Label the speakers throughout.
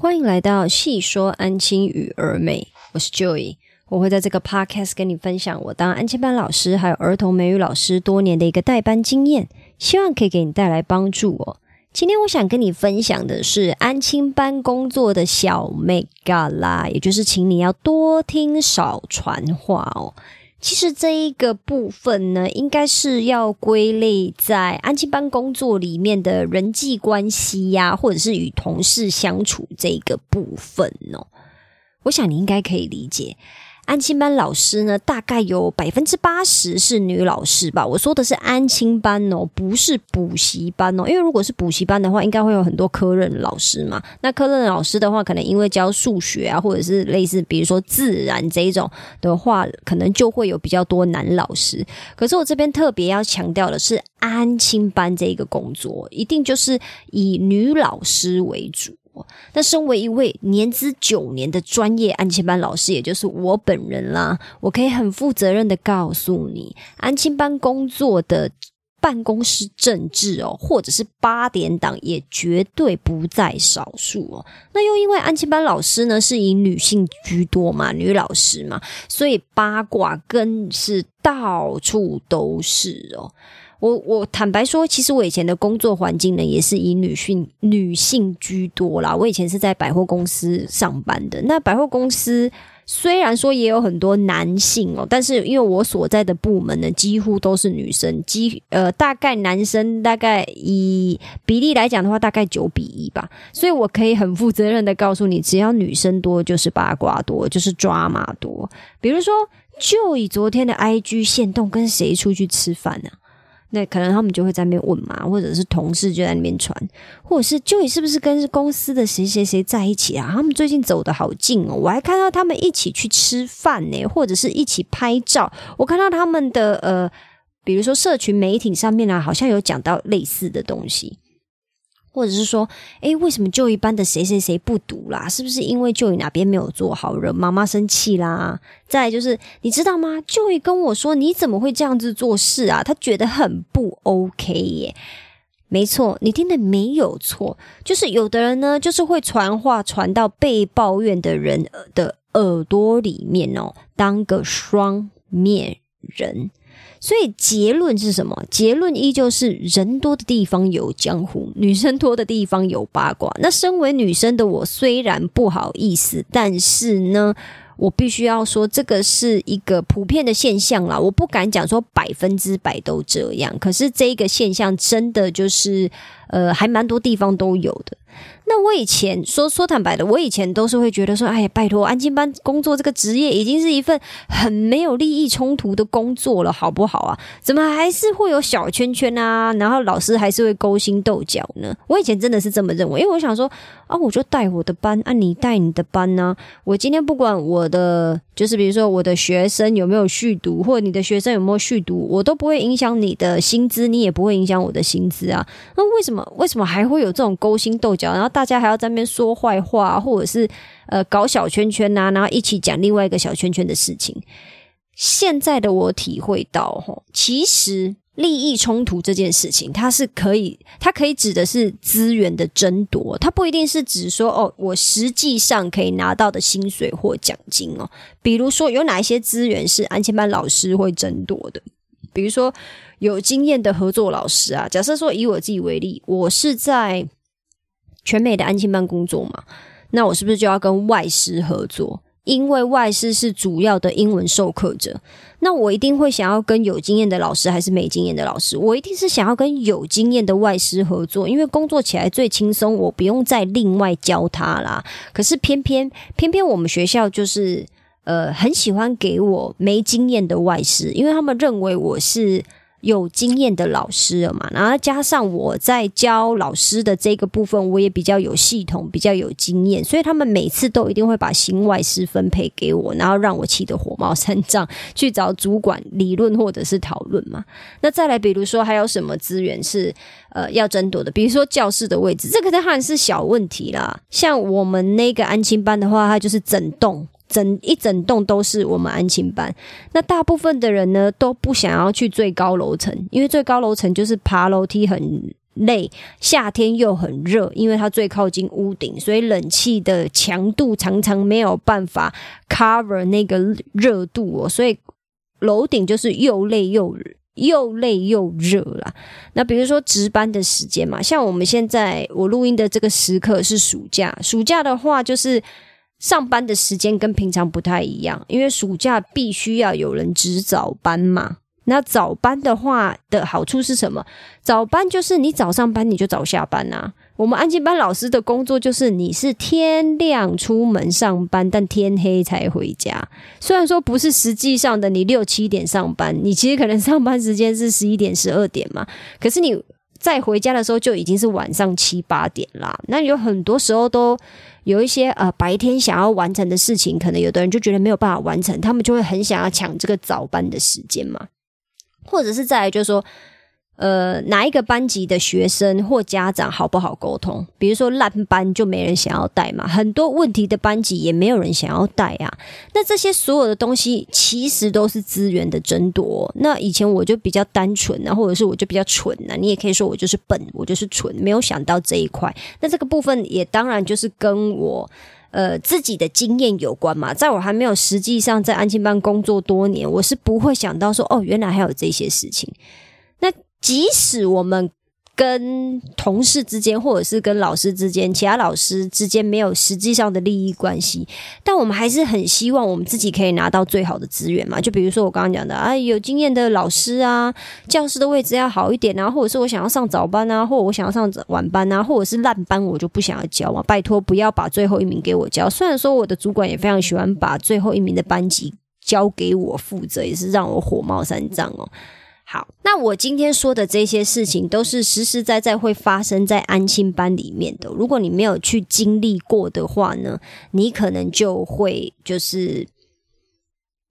Speaker 1: 欢迎来到细说安亲与儿美，我是 Joy，我会在这个 podcast 跟你分享我当安亲班老师还有儿童美语老师多年的一个代班经验，希望可以给你带来帮助哦。今天我想跟你分享的是安亲班工作的小妹嘎啦，也就是请你要多听少传话哦。其实这一个部分呢，应该是要归类在安亲班工作里面的人际关系呀，或者是与同事相处这个部分哦。我想你应该可以理解。安亲班老师呢，大概有百分之八十是女老师吧。我说的是安亲班哦，不是补习班哦。因为如果是补习班的话，应该会有很多科任老师嘛。那科任老师的话，可能因为教数学啊，或者是类似，比如说自然这一种的话，可能就会有比较多男老师。可是我这边特别要强调的是，安亲班这一个工作，一定就是以女老师为主。那身为一位年资九年的专业安亲班老师，也就是我本人啦，我可以很负责任的告诉你，安亲班工作的办公室政治哦，或者是八点档，也绝对不在少数哦。那又因为安亲班老师呢是以女性居多嘛，女老师嘛，所以八卦更是到处都是哦。我我坦白说，其实我以前的工作环境呢，也是以女性女性居多啦。我以前是在百货公司上班的，那百货公司虽然说也有很多男性哦，但是因为我所在的部门呢，几乎都是女生，几呃大概男生大概以比例来讲的话，大概九比一吧。所以我可以很负责任的告诉你，只要女生多，就是八卦多，就是抓马多。比如说，就以昨天的 IG 线动，跟谁出去吃饭呢？那可能他们就会在那边问嘛，或者是同事就在那边传，或者是就你是不是跟公司的谁谁谁在一起啊？他们最近走的好近哦，我还看到他们一起去吃饭呢，或者是一起拍照。我看到他们的呃，比如说社群媒体上面啊，好像有讲到类似的东西。或者是说，哎，为什么就一班的谁谁谁不读啦？是不是因为就医哪边没有做好，惹妈妈生气啦？再就是，你知道吗？就一跟我说，你怎么会这样子做事啊？他觉得很不 OK 耶。没错，你听的没有错，就是有的人呢，就是会传话传到被抱怨的人的耳朵里面哦，当个双面人。所以结论是什么？结论依旧是人多的地方有江湖，女生多的地方有八卦。那身为女生的我，虽然不好意思，但是呢，我必须要说，这个是一个普遍的现象啦。我不敢讲说百分之百都这样，可是这个现象真的就是，呃，还蛮多地方都有的。那我以前说说坦白的，我以前都是会觉得说，哎呀，拜托，安静班工作这个职业已经是一份很没有利益冲突的工作了，好不好啊？怎么还是会有小圈圈啊？然后老师还是会勾心斗角呢？我以前真的是这么认为，因为我想说，啊，我就带我的班，啊，你带你的班呢？我今天不管我的，就是比如说我的学生有没有续读，或者你的学生有没有续读，我都不会影响你的薪资，你也不会影响我的薪资啊。那为什么为什么还会有这种勾心斗角？然后大家还要在那边说坏话，或者是呃搞小圈圈呐，然后一起讲另外一个小圈圈的事情。现在的我体会到，吼，其实利益冲突这件事情，它是可以，它可以指的是资源的争夺，它不一定是指说哦，我实际上可以拿到的薪水或奖金哦。比如说，有哪一些资源是安全班老师会争夺的？比如说，有经验的合作老师啊，假设说以我自己为例，我是在。全美的安亲班工作嘛，那我是不是就要跟外师合作？因为外师是主要的英文授课者，那我一定会想要跟有经验的老师还是没经验的老师？我一定是想要跟有经验的外师合作，因为工作起来最轻松，我不用再另外教他啦。可是偏偏偏偏我们学校就是呃很喜欢给我没经验的外师，因为他们认为我是。有经验的老师了嘛，然后加上我在教老师的这个部分，我也比较有系统，比较有经验，所以他们每次都一定会把新外师分配给我，然后让我气得火冒三丈，去找主管理论或者是讨论嘛。那再来，比如说还有什么资源是呃要争夺的？比如说教室的位置，这个当然是小问题啦。像我们那个安亲班的话，它就是整栋。整一整栋都是我们安亲班，那大部分的人呢都不想要去最高楼层，因为最高楼层就是爬楼梯很累，夏天又很热，因为它最靠近屋顶，所以冷气的强度常常没有办法 cover 那个热度哦，所以楼顶就是又累又又累又热啦。那比如说值班的时间嘛，像我们现在我录音的这个时刻是暑假，暑假的话就是上班的时间跟平常不太一样，因为暑假必须要有人值早班嘛。那早班的话的好处是什么？早班就是你早上班你就早下班呐。我们安静班老师的工作就是你是天亮出门上班，但天黑才回家。虽然说不是实际上的你六七点上班，你其实可能上班时间是十一点十二点嘛。可是你再回家的时候就已经是晚上七八点啦。那有很多时候都有一些呃白天想要完成的事情，可能有的人就觉得没有办法完成，他们就会很想要抢这个早班的时间嘛。或者是再来，就是说，呃，哪一个班级的学生或家长好不好沟通？比如说烂班就没人想要带嘛，很多问题的班级也没有人想要带啊。那这些所有的东西其实都是资源的争夺。那以前我就比较单纯啊，或者是我就比较蠢啊，你也可以说我就是笨，我就是蠢，没有想到这一块。那这个部分也当然就是跟我。呃，自己的经验有关嘛？在我还没有实际上在安庆班工作多年，我是不会想到说，哦，原来还有这些事情。即使我们。跟同事之间，或者是跟老师之间，其他老师之间没有实际上的利益关系，但我们还是很希望我们自己可以拿到最好的资源嘛。就比如说我刚刚讲的啊，有经验的老师啊，教室的位置要好一点啊，或者是我想要上早班啊，或者我想要上晚班啊，或者是烂班，我就不想要教嘛。拜托，不要把最后一名给我教。虽然说我的主管也非常喜欢把最后一名的班级交给我负责，也是让我火冒三丈哦。好，那我今天说的这些事情都是实实在在会发生在安亲班里面的。如果你没有去经历过的话呢，你可能就会就是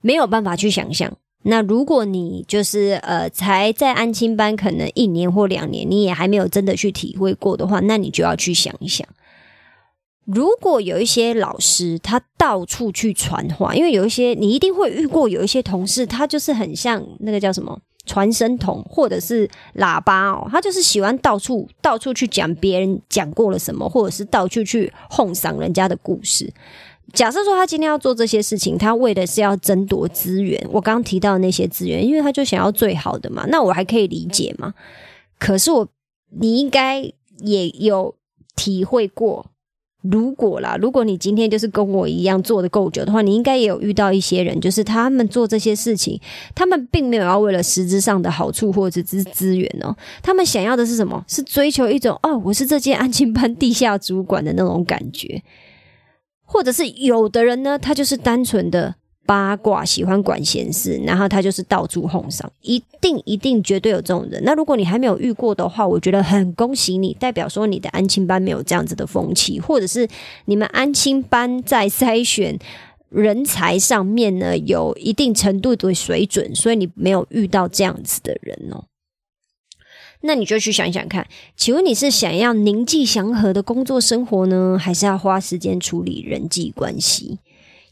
Speaker 1: 没有办法去想象。那如果你就是呃才在安亲班可能一年或两年，你也还没有真的去体会过的话，那你就要去想一想。如果有一些老师他到处去传话，因为有一些你一定会遇过，有一些同事他就是很像那个叫什么？传声筒或者是喇叭哦，他就是喜欢到处到处去讲别人讲过了什么，或者是到处去哄赏人家的故事。假设说他今天要做这些事情，他为的是要争夺资源。我刚刚提到的那些资源，因为他就想要最好的嘛，那我还可以理解嘛。可是我，你应该也有体会过。如果啦，如果你今天就是跟我一样做的够久的话，你应该也有遇到一些人，就是他们做这些事情，他们并没有要为了实质上的好处或者是资源哦，他们想要的是什么？是追求一种哦，我是这届安静班地下主管的那种感觉，或者是有的人呢，他就是单纯的。八卦喜欢管闲事，然后他就是到处哄上，一定一定绝对有这种人。那如果你还没有遇过的话，我觉得很恭喜你，代表说你的安亲班没有这样子的风气，或者是你们安亲班在筛选人才上面呢有一定程度的水准，所以你没有遇到这样子的人哦。那你就去想想看，请问你是想要宁静祥和的工作生活呢，还是要花时间处理人际关系？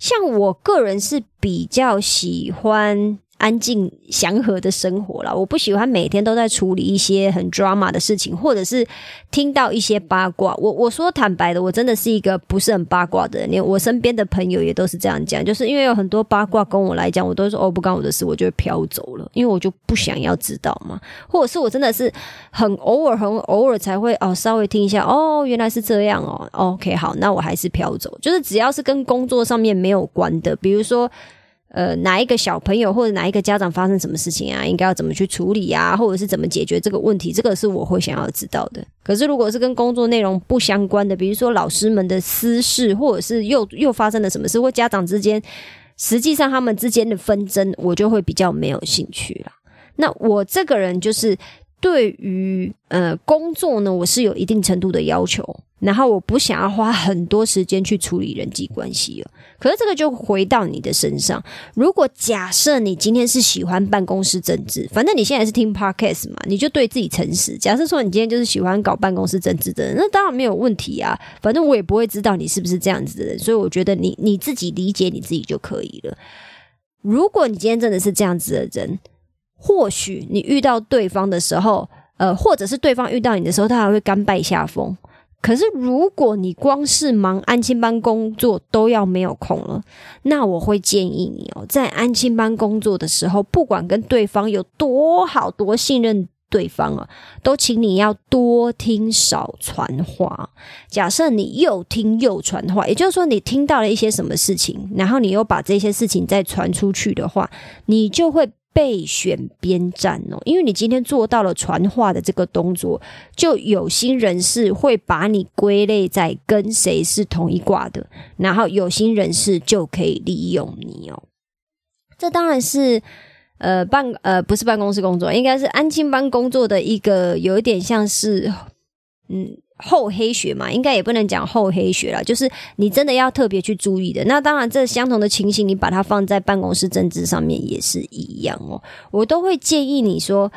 Speaker 1: 像我个人是比较喜欢。安静祥和的生活了，我不喜欢每天都在处理一些很 drama 的事情，或者是听到一些八卦。我我说坦白的，我真的是一个不是很八卦的人，连我身边的朋友也都是这样讲，就是因为有很多八卦跟我来讲，我都说哦不关我的事，我就飘走了，因为我就不想要知道嘛。或者是我真的是很偶尔很偶尔才会哦稍微听一下，哦原来是这样哦，OK 好，那我还是飘走。就是只要是跟工作上面没有关的，比如说。呃，哪一个小朋友或者哪一个家长发生什么事情啊？应该要怎么去处理啊？或者是怎么解决这个问题？这个是我会想要知道的。可是如果是跟工作内容不相关的，比如说老师们的私事，或者是又又发生了什么事，或家长之间实际上他们之间的纷争，我就会比较没有兴趣了。那我这个人就是对于呃工作呢，我是有一定程度的要求。然后我不想要花很多时间去处理人际关系了。可是这个就回到你的身上。如果假设你今天是喜欢办公室政治，反正你现在是听 podcast 嘛，你就对自己诚实。假设说你今天就是喜欢搞办公室政治的人，那当然没有问题啊。反正我也不会知道你是不是这样子的人，所以我觉得你你自己理解你自己就可以了。如果你今天真的是这样子的人，或许你遇到对方的时候。呃，或者是对方遇到你的时候，他还会甘拜下风。可是如果你光是忙安亲班工作都要没有空了，那我会建议你哦，在安亲班工作的时候，不管跟对方有多好多信任。对方啊，都请你要多听少传话。假设你又听又传话，也就是说你听到了一些什么事情，然后你又把这些事情再传出去的话，你就会备选边站哦。因为你今天做到了传话的这个动作，就有心人士会把你归类在跟谁是同一卦的，然后有心人士就可以利用你哦。这当然是。呃，办呃不是办公室工作，应该是安亲班工作的一个有一点像是嗯厚黑学嘛，应该也不能讲厚黑学了，就是你真的要特别去注意的。那当然，这相同的情形，你把它放在办公室政治上面也是一样哦。我都会建议你说，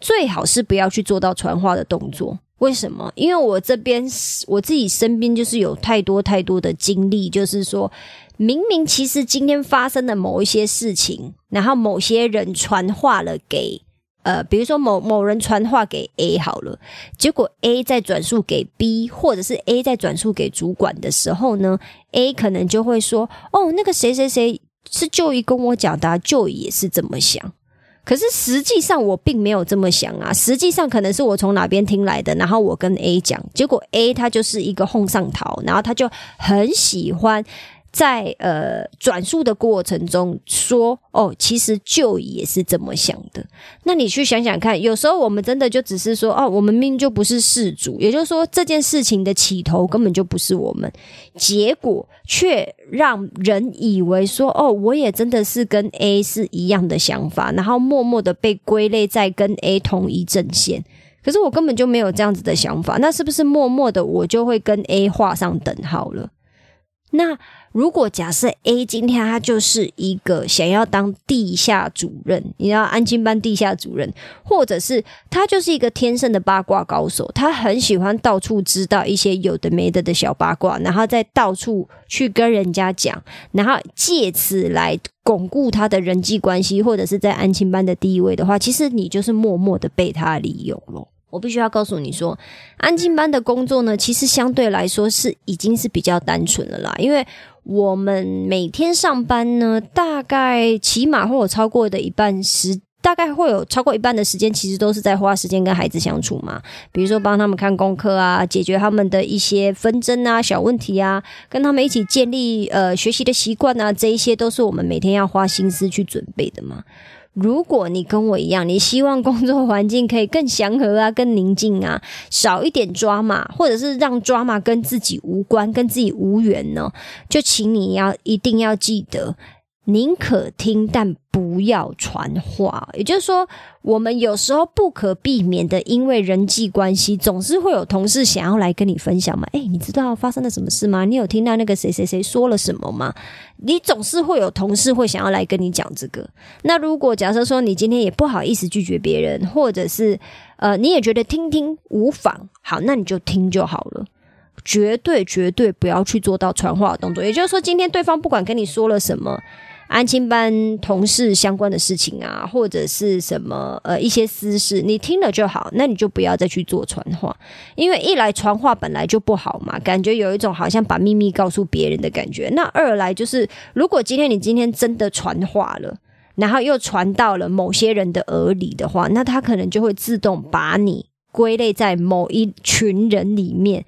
Speaker 1: 最好是不要去做到传话的动作。为什么？因为我这边我自己身边就是有太多太多的经历，就是说。明明其实今天发生的某一些事情，然后某些人传话了给呃，比如说某某人传话给 A 好了，结果 A 在转述给 B，或者是 A 在转述给主管的时候呢，A 可能就会说：“哦，那个谁谁谁是就义跟我讲的，就义也是这么想。”可是实际上我并没有这么想啊，实际上可能是我从哪边听来的，然后我跟 A 讲，结果 A 他就是一个哄上头，然后他就很喜欢。在呃转述的过程中说哦，其实就也是这么想的。那你去想想看，有时候我们真的就只是说哦，我们命就不是事主，也就是说这件事情的起头根本就不是我们，结果却让人以为说哦，我也真的是跟 A 是一样的想法，然后默默的被归类在跟 A 同一阵线。可是我根本就没有这样子的想法，那是不是默默的我就会跟 A 画上等号了？那如果假设 A 今天他就是一个想要当地下主任，你要安亲班地下主任，或者是他就是一个天生的八卦高手，他很喜欢到处知道一些有的没的的小八卦，然后再到处去跟人家讲，然后借此来巩固他的人际关系，或者是在安亲班的地位的话，其实你就是默默的被他利用了。我必须要告诉你说，安静班的工作呢，其实相对来说是已经是比较单纯了啦。因为我们每天上班呢，大概起码会有超过的一半时，大概会有超过一半的时间，其实都是在花时间跟孩子相处嘛。比如说帮他们看功课啊，解决他们的一些纷争啊、小问题啊，跟他们一起建立呃学习的习惯啊，这一些都是我们每天要花心思去准备的嘛。如果你跟我一样，你希望工作环境可以更祥和啊、更宁静啊，少一点抓马，或者是让抓马跟自己无关、跟自己无缘呢？就请你要一定要记得。宁可听，但不要传话。也就是说，我们有时候不可避免的，因为人际关系，总是会有同事想要来跟你分享嘛。哎，你知道发生了什么事吗？你有听到那个谁谁谁说了什么吗？你总是会有同事会想要来跟你讲这个。那如果假设说你今天也不好意思拒绝别人，或者是呃，你也觉得听听无妨，好，那你就听就好了。绝对绝对不要去做到传话的动作。也就是说，今天对方不管跟你说了什么。安亲班同事相关的事情啊，或者是什么呃一些私事，你听了就好，那你就不要再去做传话，因为一来传话本来就不好嘛，感觉有一种好像把秘密告诉别人的感觉。那二来就是，如果今天你今天真的传话了，然后又传到了某些人的耳里的话，那他可能就会自动把你归类在某一群人里面。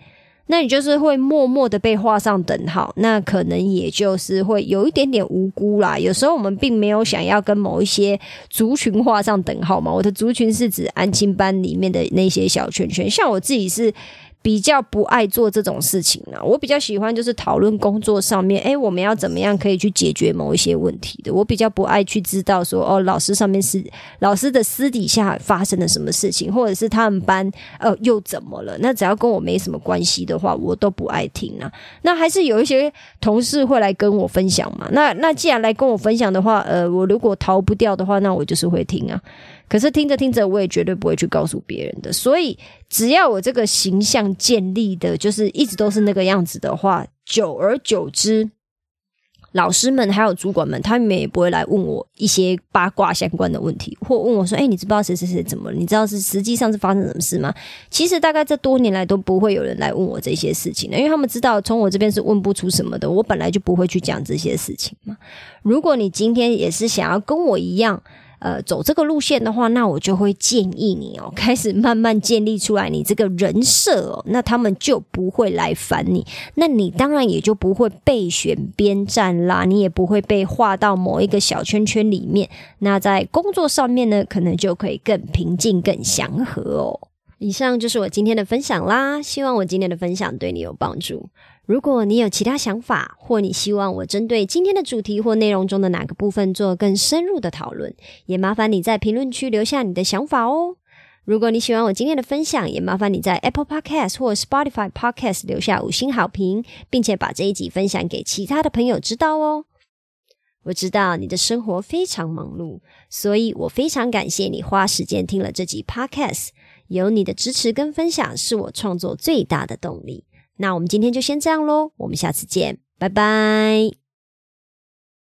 Speaker 1: 那你就是会默默的被画上等号，那可能也就是会有一点点无辜啦。有时候我们并没有想要跟某一些族群画上等号嘛。我的族群是指安亲班里面的那些小圈圈，像我自己是。比较不爱做这种事情呢，我比较喜欢就是讨论工作上面，哎，我们要怎么样可以去解决某一些问题的。我比较不爱去知道说，哦，老师上面是老师的私底下发生了什么事情，或者是他们班呃又怎么了？那只要跟我没什么关系的话，我都不爱听啊。那还是有一些同事会来跟我分享嘛。那那既然来跟我分享的话，呃，我如果逃不掉的话，那我就是会听啊。可是听着听着，我也绝对不会去告诉别人的。所以，只要我这个形象建立的，就是一直都是那个样子的话，久而久之，老师们还有主管们，他们也不会来问我一些八卦相关的问题，或问我说：“哎，你知不知道谁谁谁怎么了？你知道是实际上是发生什么事吗？”其实大概这多年来都不会有人来问我这些事情的，因为他们知道从我这边是问不出什么的，我本来就不会去讲这些事情嘛。如果你今天也是想要跟我一样，呃，走这个路线的话，那我就会建议你哦，开始慢慢建立出来你这个人设哦，那他们就不会来烦你，那你当然也就不会被选边站啦，你也不会被划到某一个小圈圈里面。那在工作上面呢，可能就可以更平静、更祥和哦。以上就是我今天的分享啦，希望我今天的分享对你有帮助。如果你有其他想法，或你希望我针对今天的主题或内容中的哪个部分做更深入的讨论，也麻烦你在评论区留下你的想法哦。如果你喜欢我今天的分享，也麻烦你在 Apple Podcast 或 Spotify Podcast 留下五星好评，并且把这一集分享给其他的朋友知道哦。我知道你的生活非常忙碌，所以我非常感谢你花时间听了这集 Podcast。有你的支持跟分享，是我创作最大的动力。那我们今天就先这样喽，我们下次见，拜拜。